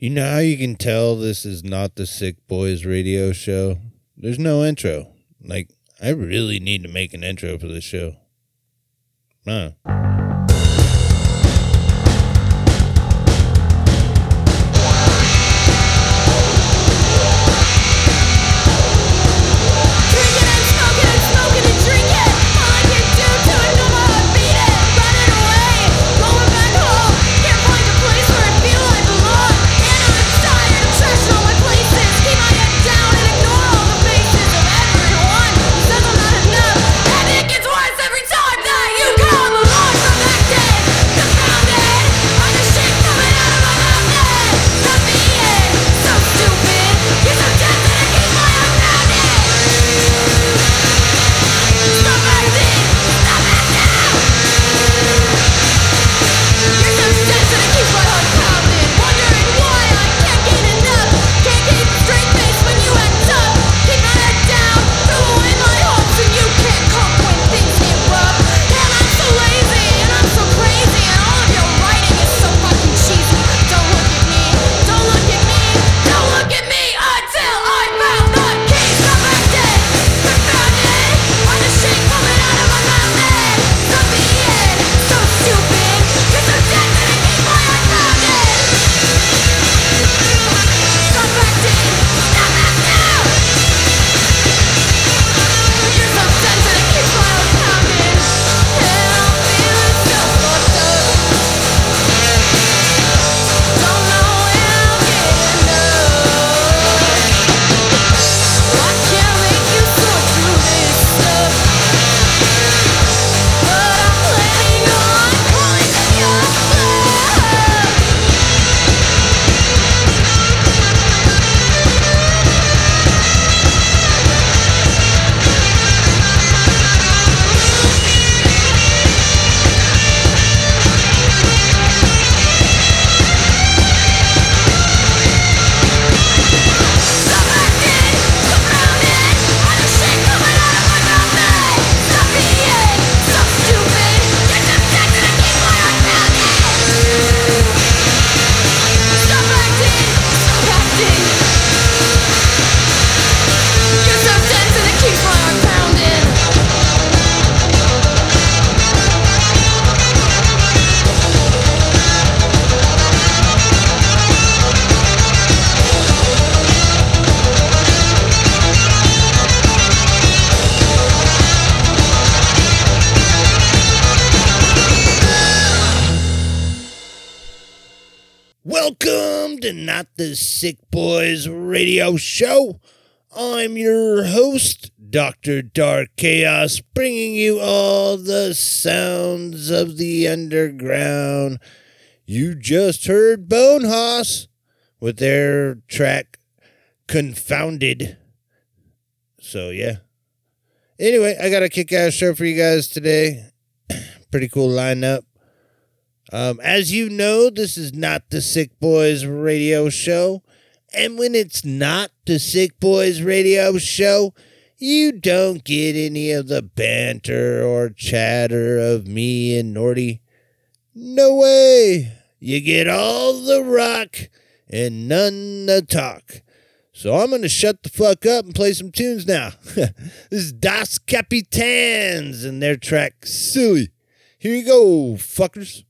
You know how you can tell this is not the Sick Boys radio show? There's no intro. Like, I really need to make an intro for this show. Huh. Sick Boys radio show. I'm your host, Dr. Dark Chaos, bringing you all the sounds of the underground. You just heard Bone Haus with their track Confoundead. So, yeah. Anyway, I got a kick ass show for you guys today. Pretty cool lineup. Um, as you know, this is not the Sick Boys radio show. And when it's not the Sick Boys radio show, you don't get any of the banter or chatter of me and Norty. No way. You get all the rock and none the talk. So I'm going to shut the fuck up and play some tunes now. this is Das Kapitans and their track Silly. Here you go, fuckers.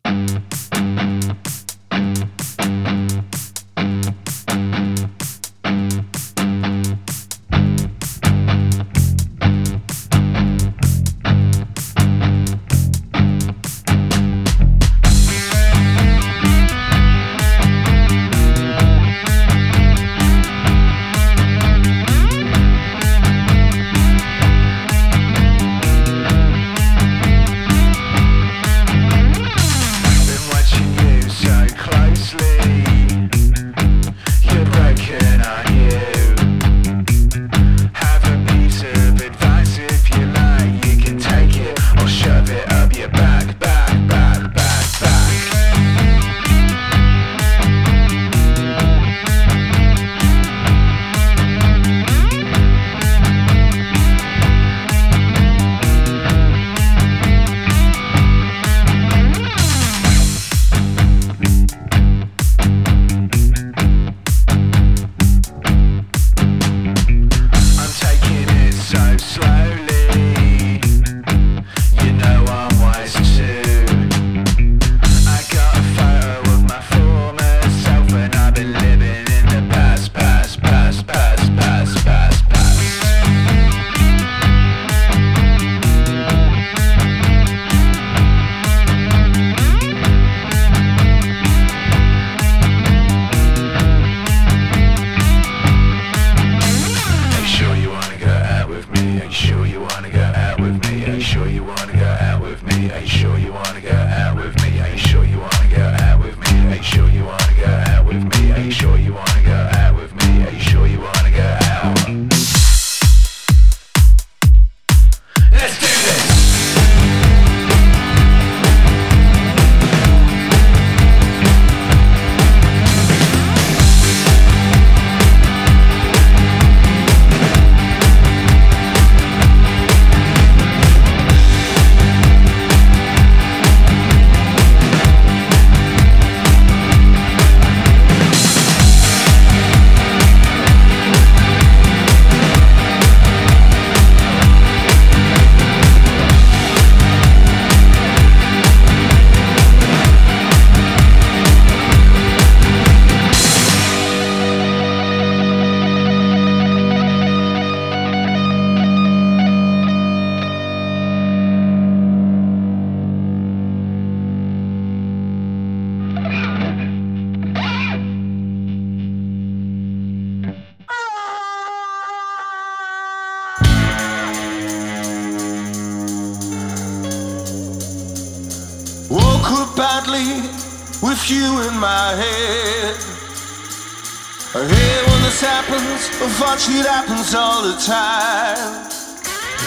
happens, unfortunately it happens all the time.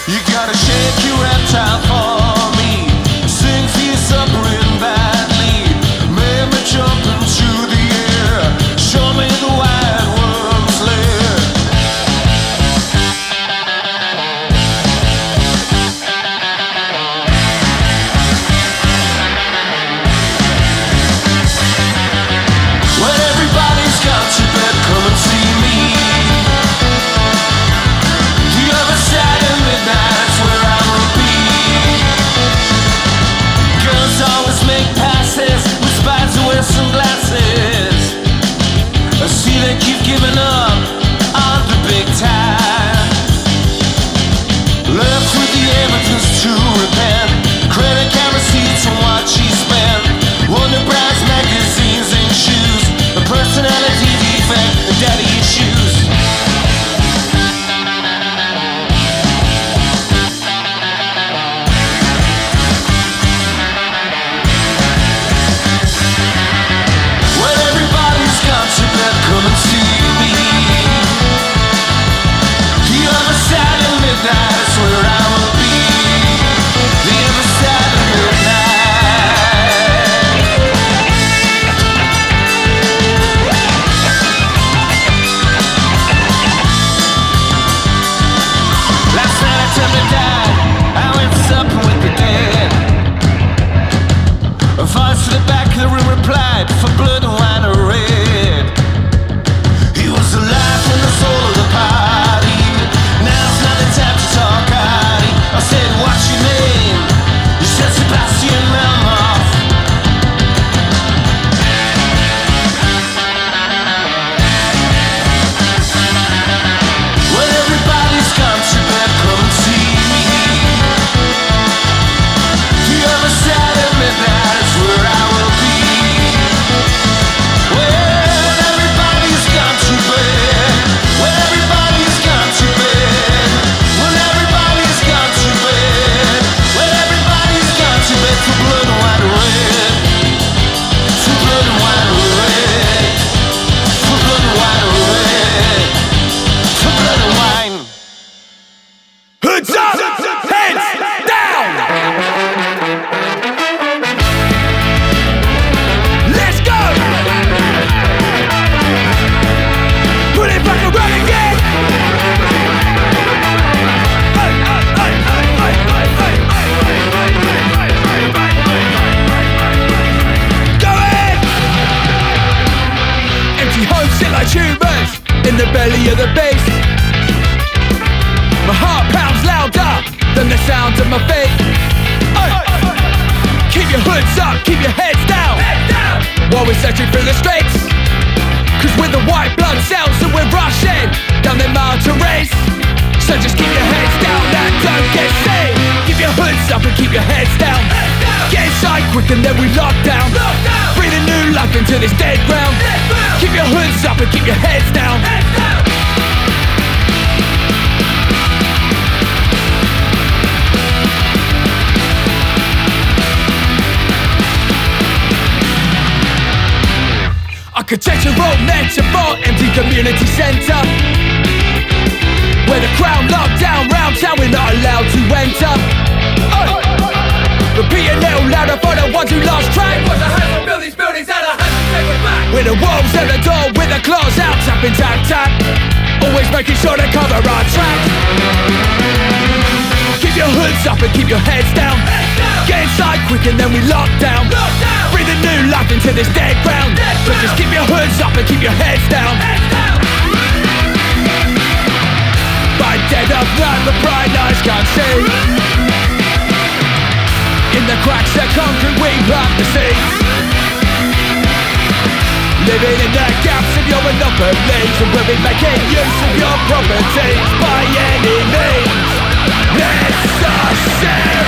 You gotta shake your reptile for me, sing for your supper. and openly So we'll be making use of your property By any means. Necessary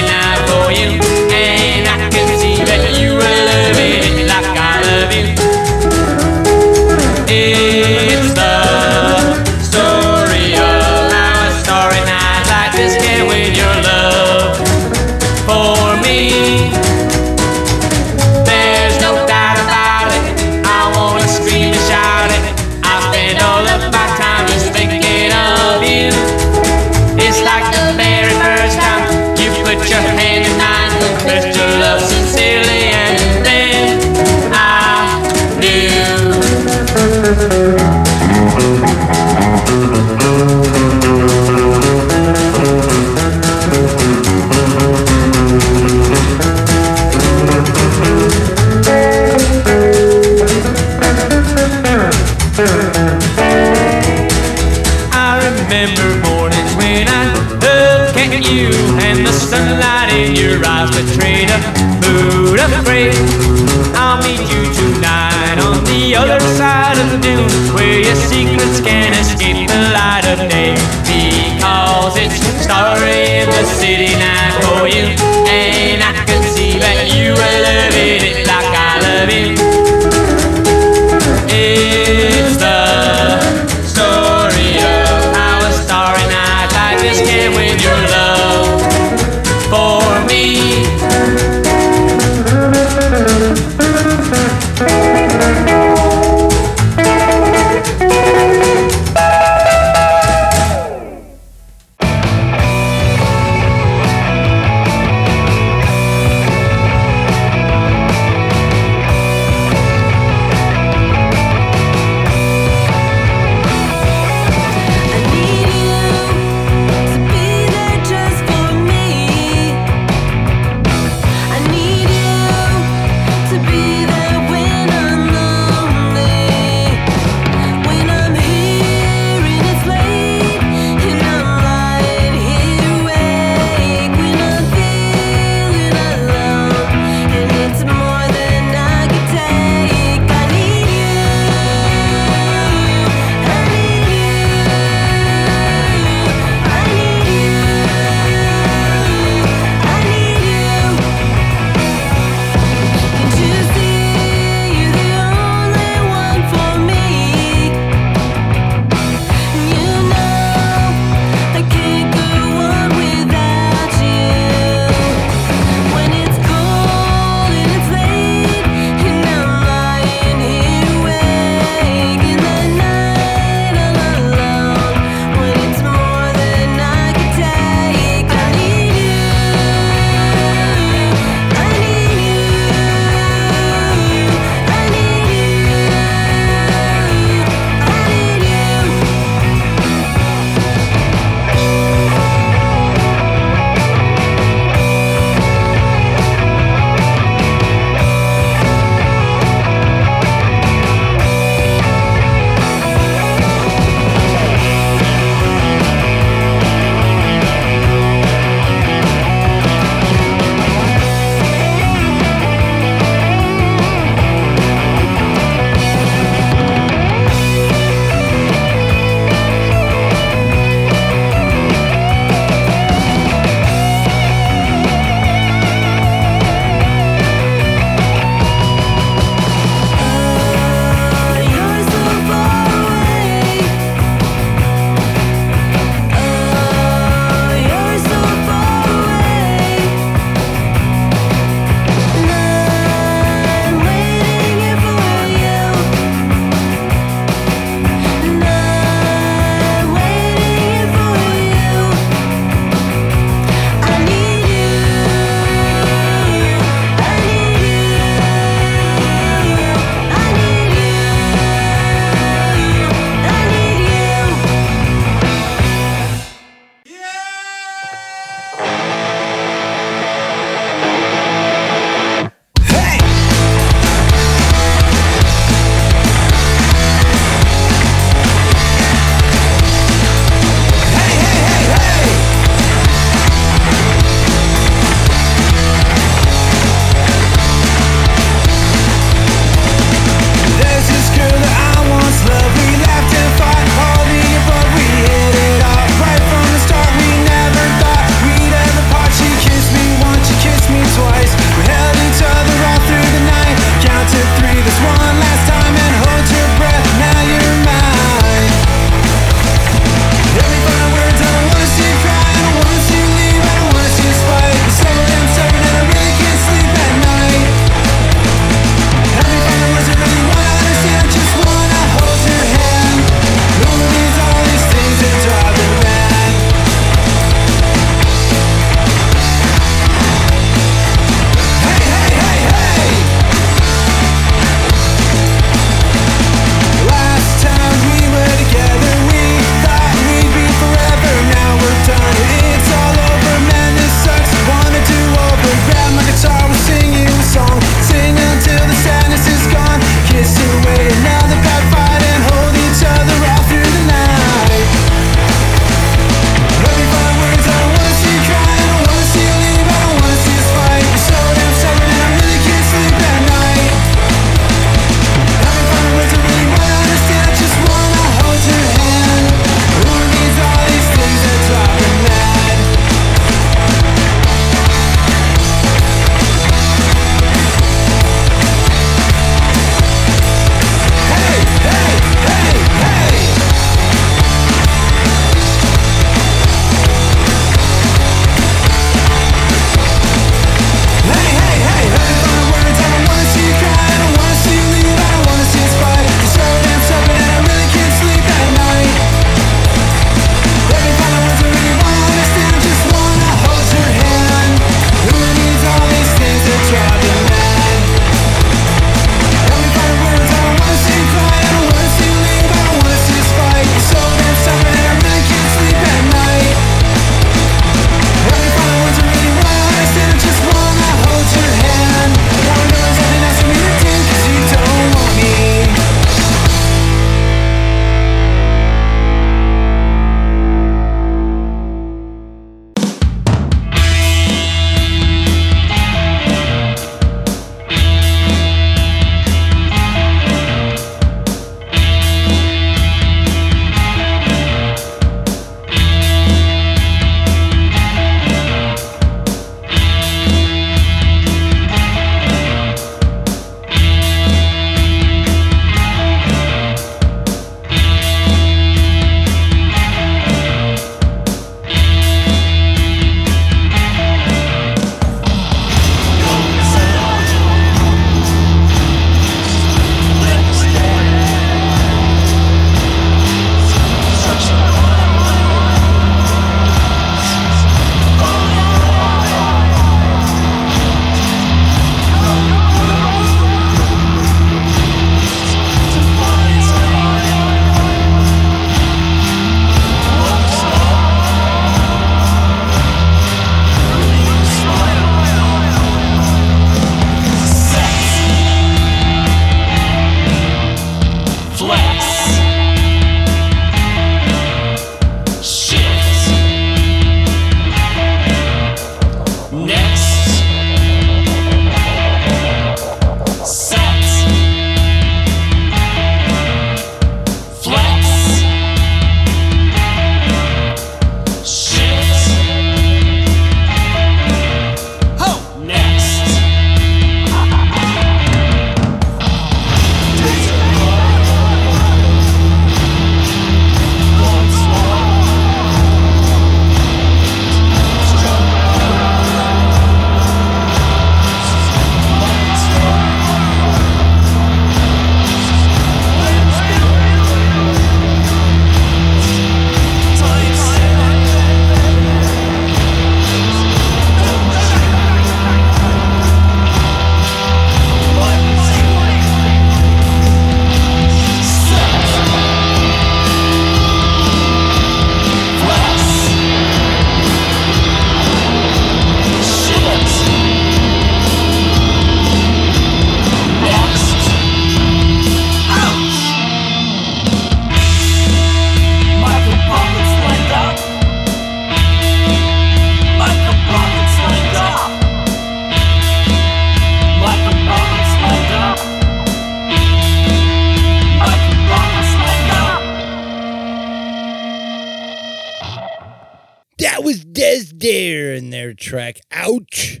track Ouch.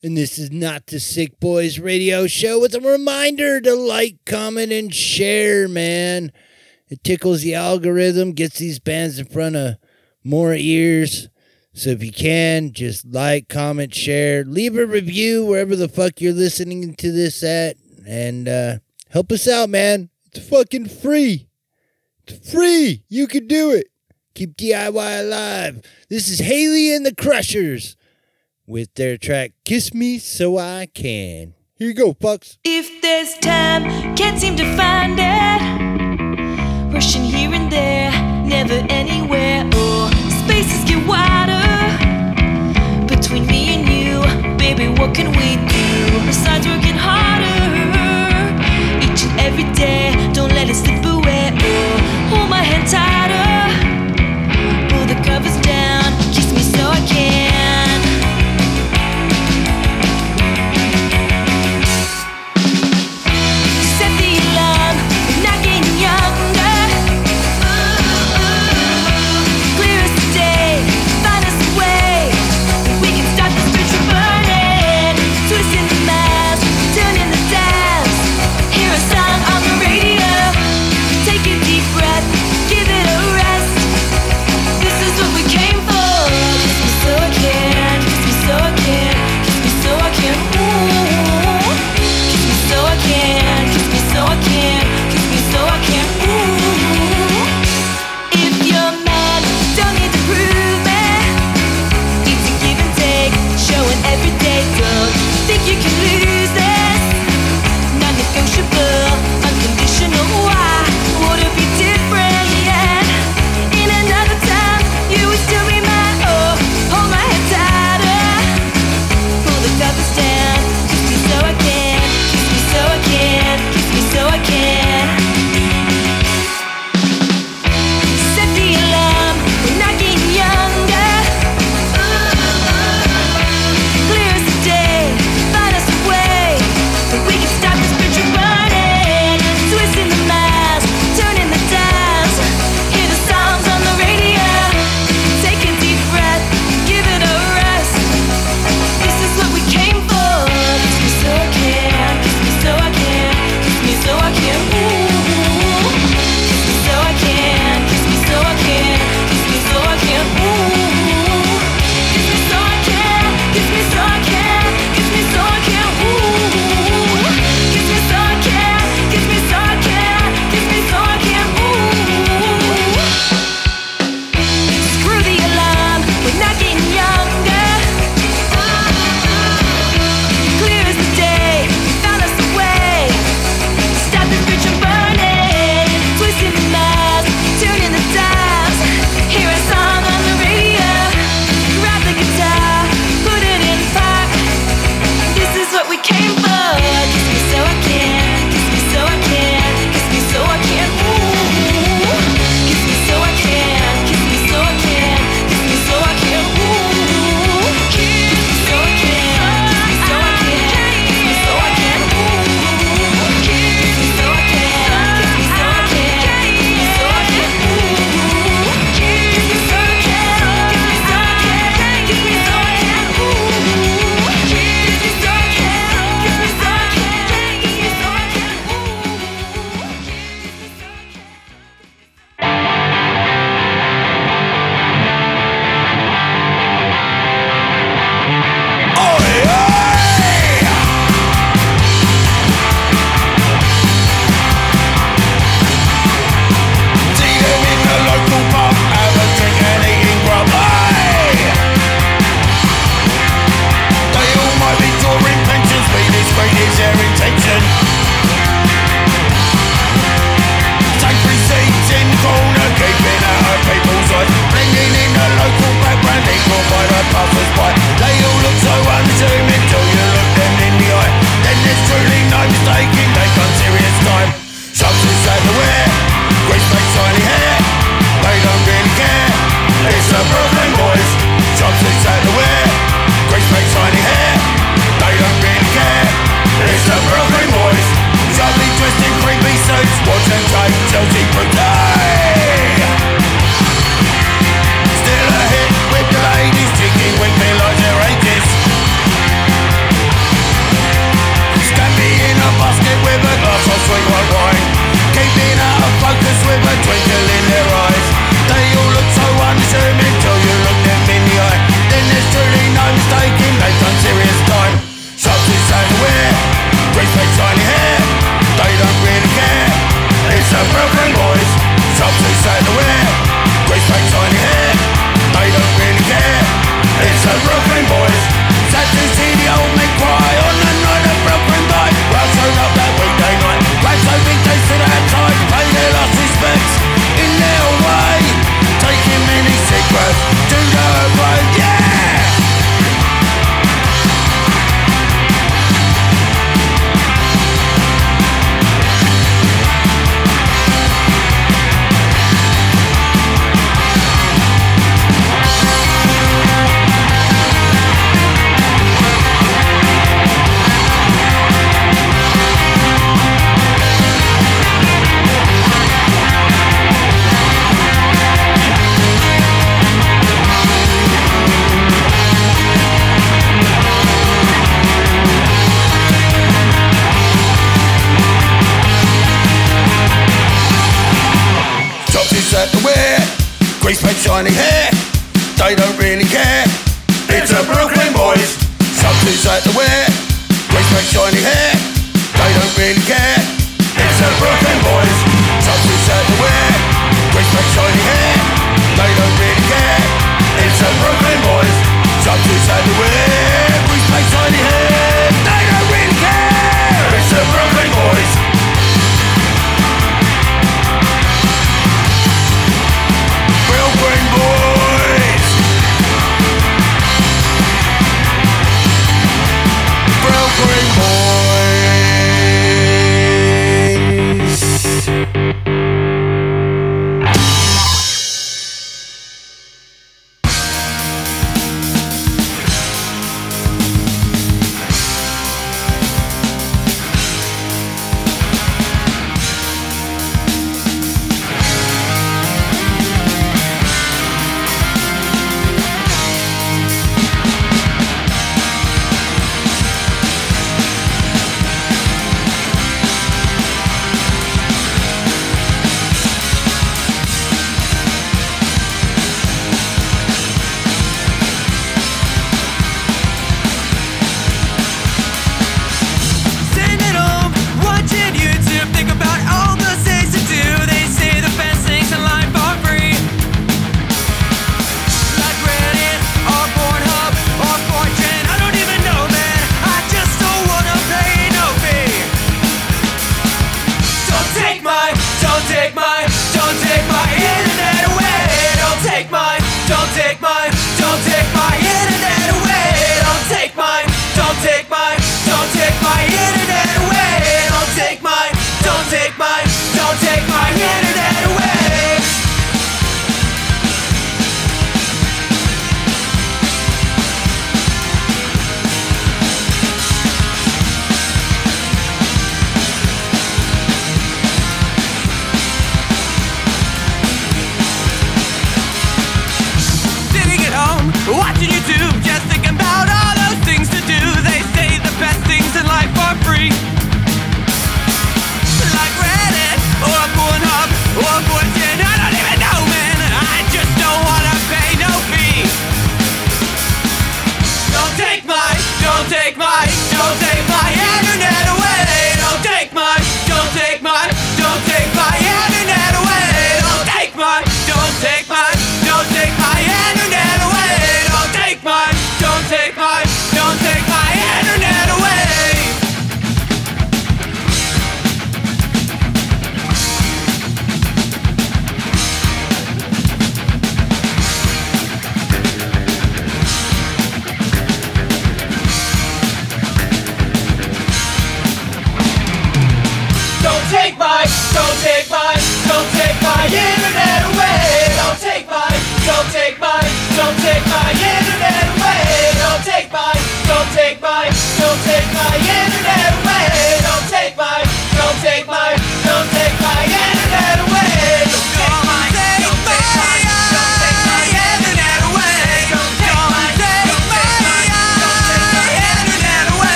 And this is not the Sick Boys radio show with a reminder to like, comment, and share, man. It tickles the algorithm, gets these bands in front of more ears. So if you can, just like, comment, share, leave a review wherever the fuck you're listening to this at, and uh, help us out, man. It's fucking free. It's free. You can do it. Keep DIY alive. This is Hayley and the Crushers with their track Kiss Me So I Can. Here you go, fucks. If there's time, can't seem to find it. Rushing here and there, never anywhere. Oh, spaces get wider between me and you. Baby, what can we do besides working harder each and every day?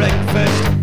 Breakfast,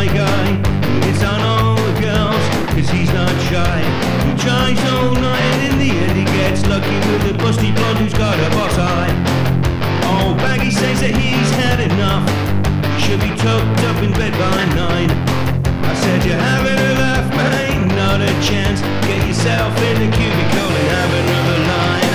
shy guy who hits on all the girls, cause he's not shy. He tries all night and in the end he gets lucky with a busty blonde who's got a boss eye. Old Baggy says that he's had enough, He should be tucked up in bed by nine. I said you're having a laugh, mate, not a chance. Get yourself in the cubicle and have another line.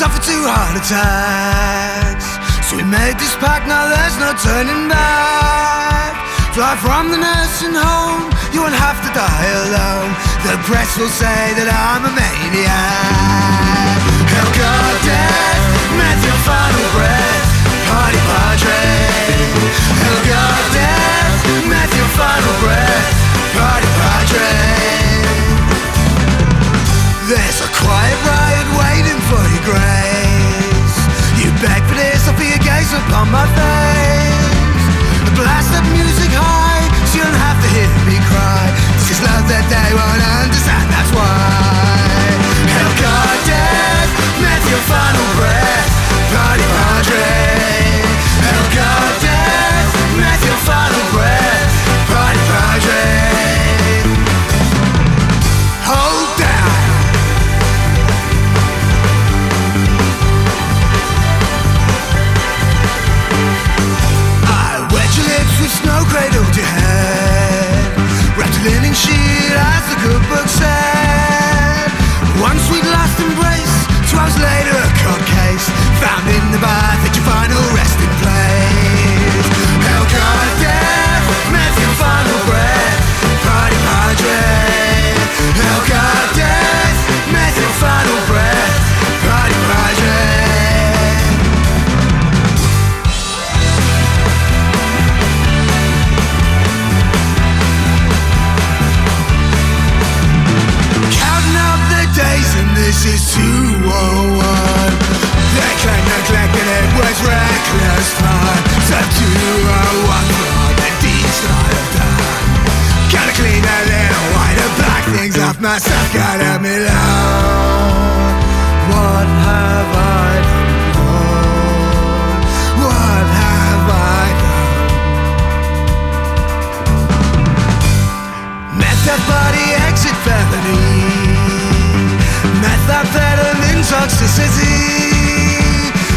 Suffer two heart attacks. So we made this pact, now there's no turning back. Fly from the nursing home, you won't have to die alone. The press will say that I'm a maniac. Hell, God, death, met your final breath, party padre. Hell, God, death, met your final breath, party padre. There's a quiet upon my face. The blast that music high, you don't have to hear me cry. This is love that they won't understand, that's why. Hell, God, death, met your final breath, in the bath. At your final resting place off myself Gotta me Lord What have I done? What have I done? Meth body exit felony Methamphetamine toxicity.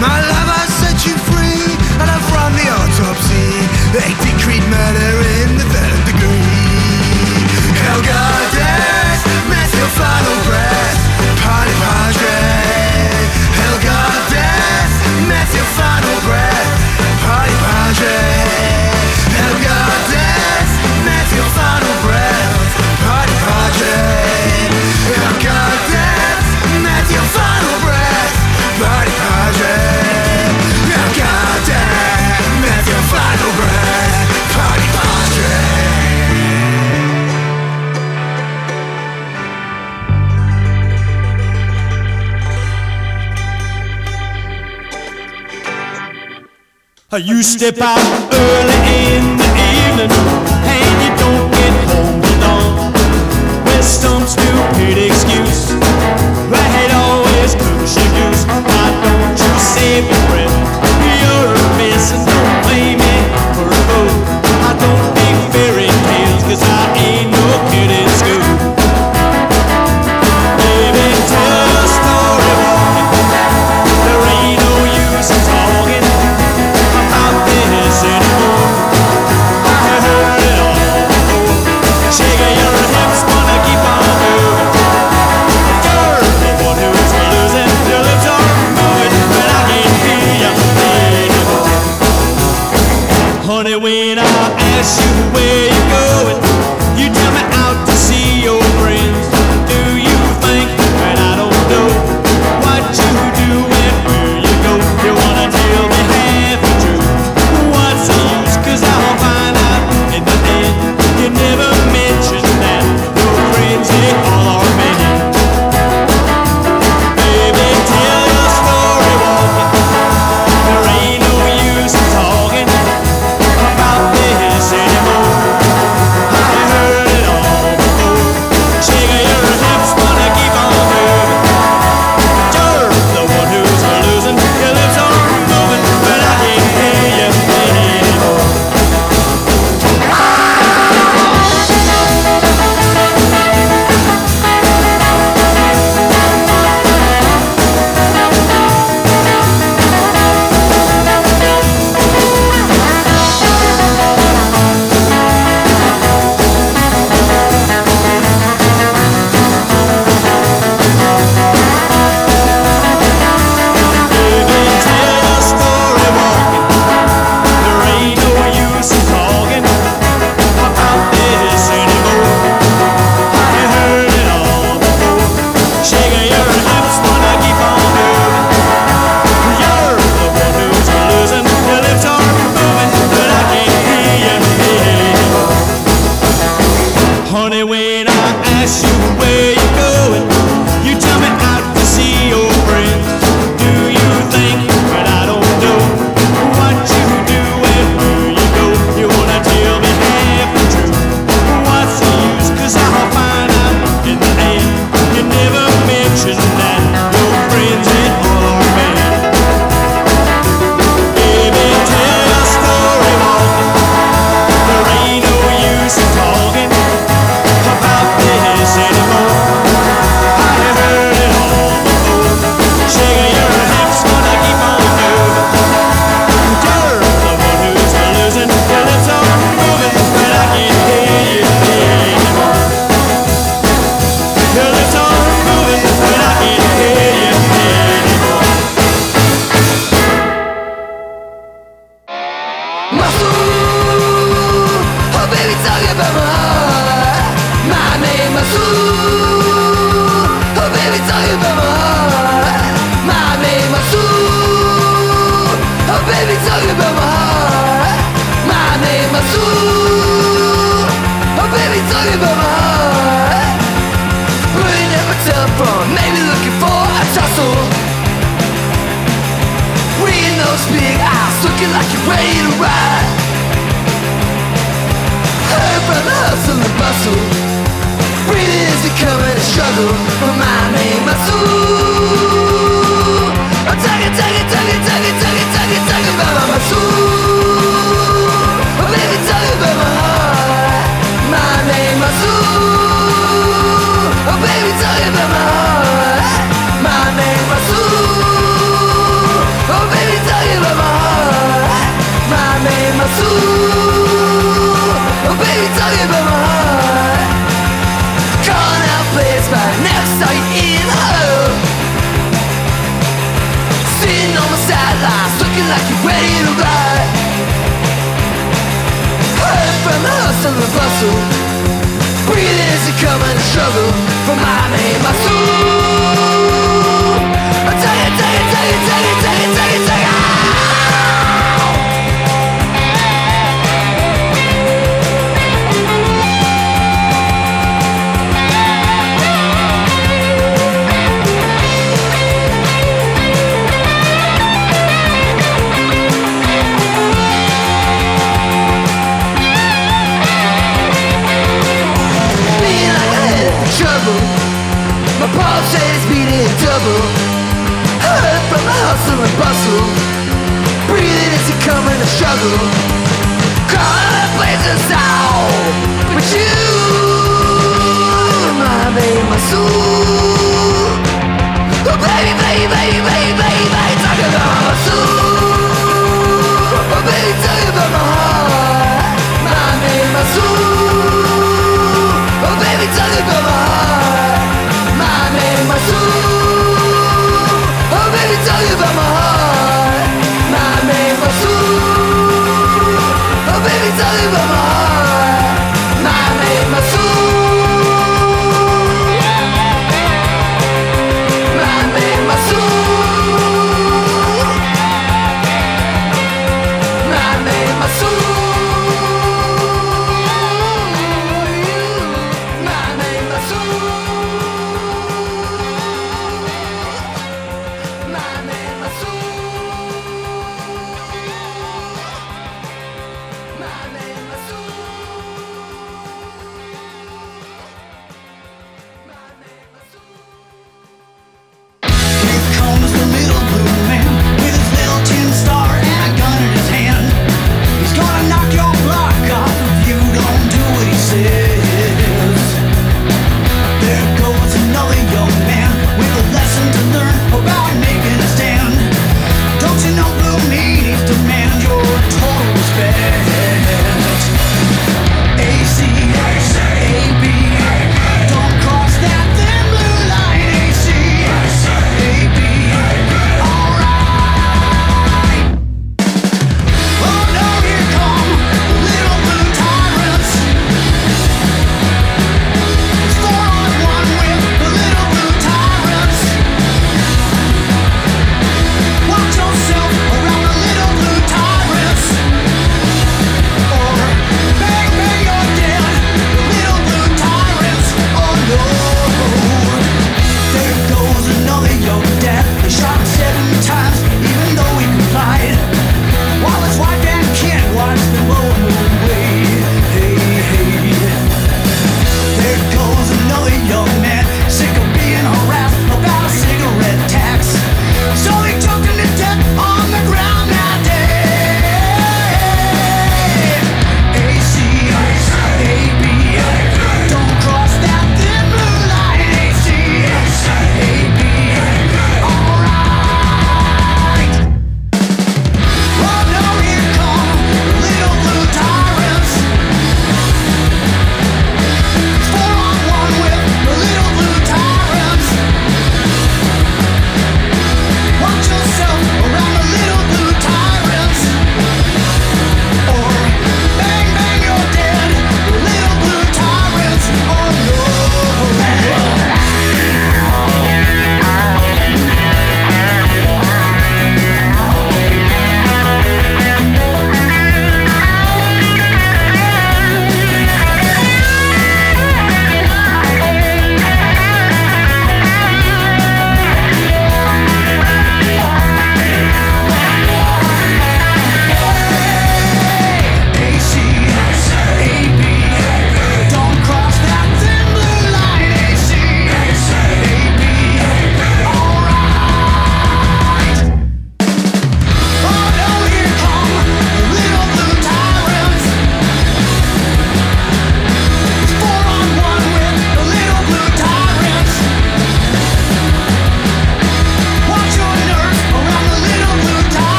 My lover set you free And I'm from the autopsy. They decreed You step out early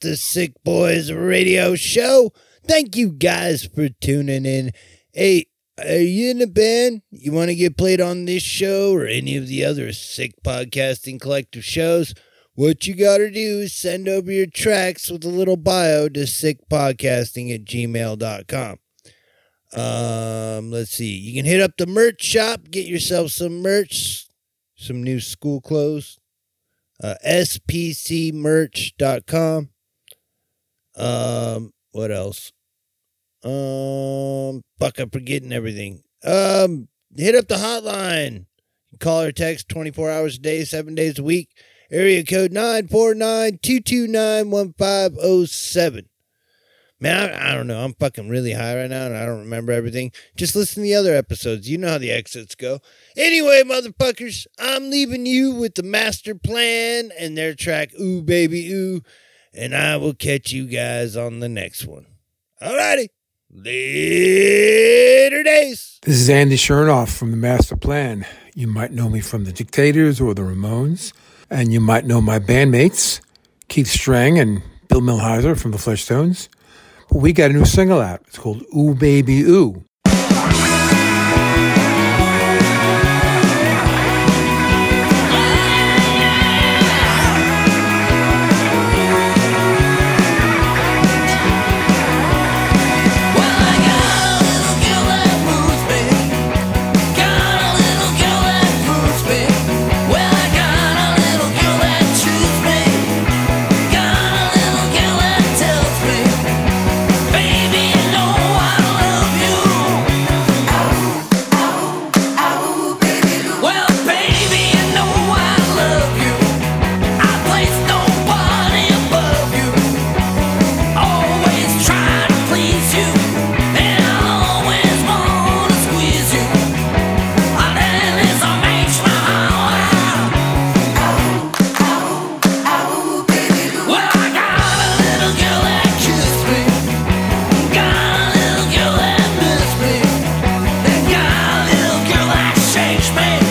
the Sick Boys radio show. Thank you guys for tuning in. Hey, are you in a band? You want to get played on this show or any of the other sick podcasting collective shows? What you got to do is send over your tracks with a little bio to sickpodcasting at gmail.com. Um, let's see. You can hit up the merch shop, get yourself some merch, some new school clothes. Uh, spcmerch.com. Um, what else? Um, fuck, I'm forgetting everything. Um, hit up the hotline. Call or text 24 hours a day, seven days a week. Area code 949 229 1507. Man, I, I don't know. I'm fucking really high right now and I don't remember everything. Just listen to the other episodes. You know how the exits go. Anyway, motherfuckers, I'm leaving you with the master plan and their track, Ooh Baby Ooh. And I will catch you guys on the next one. Alrighty. Later days. This is Andy Shernoff from the Master Plan. You might know me from the Dictators or the Ramones, and you might know my bandmates, Keith Streng and Bill Milhizer from the Fleshtones. But we got a new single out. It's called Ooh Baby Ooh. me.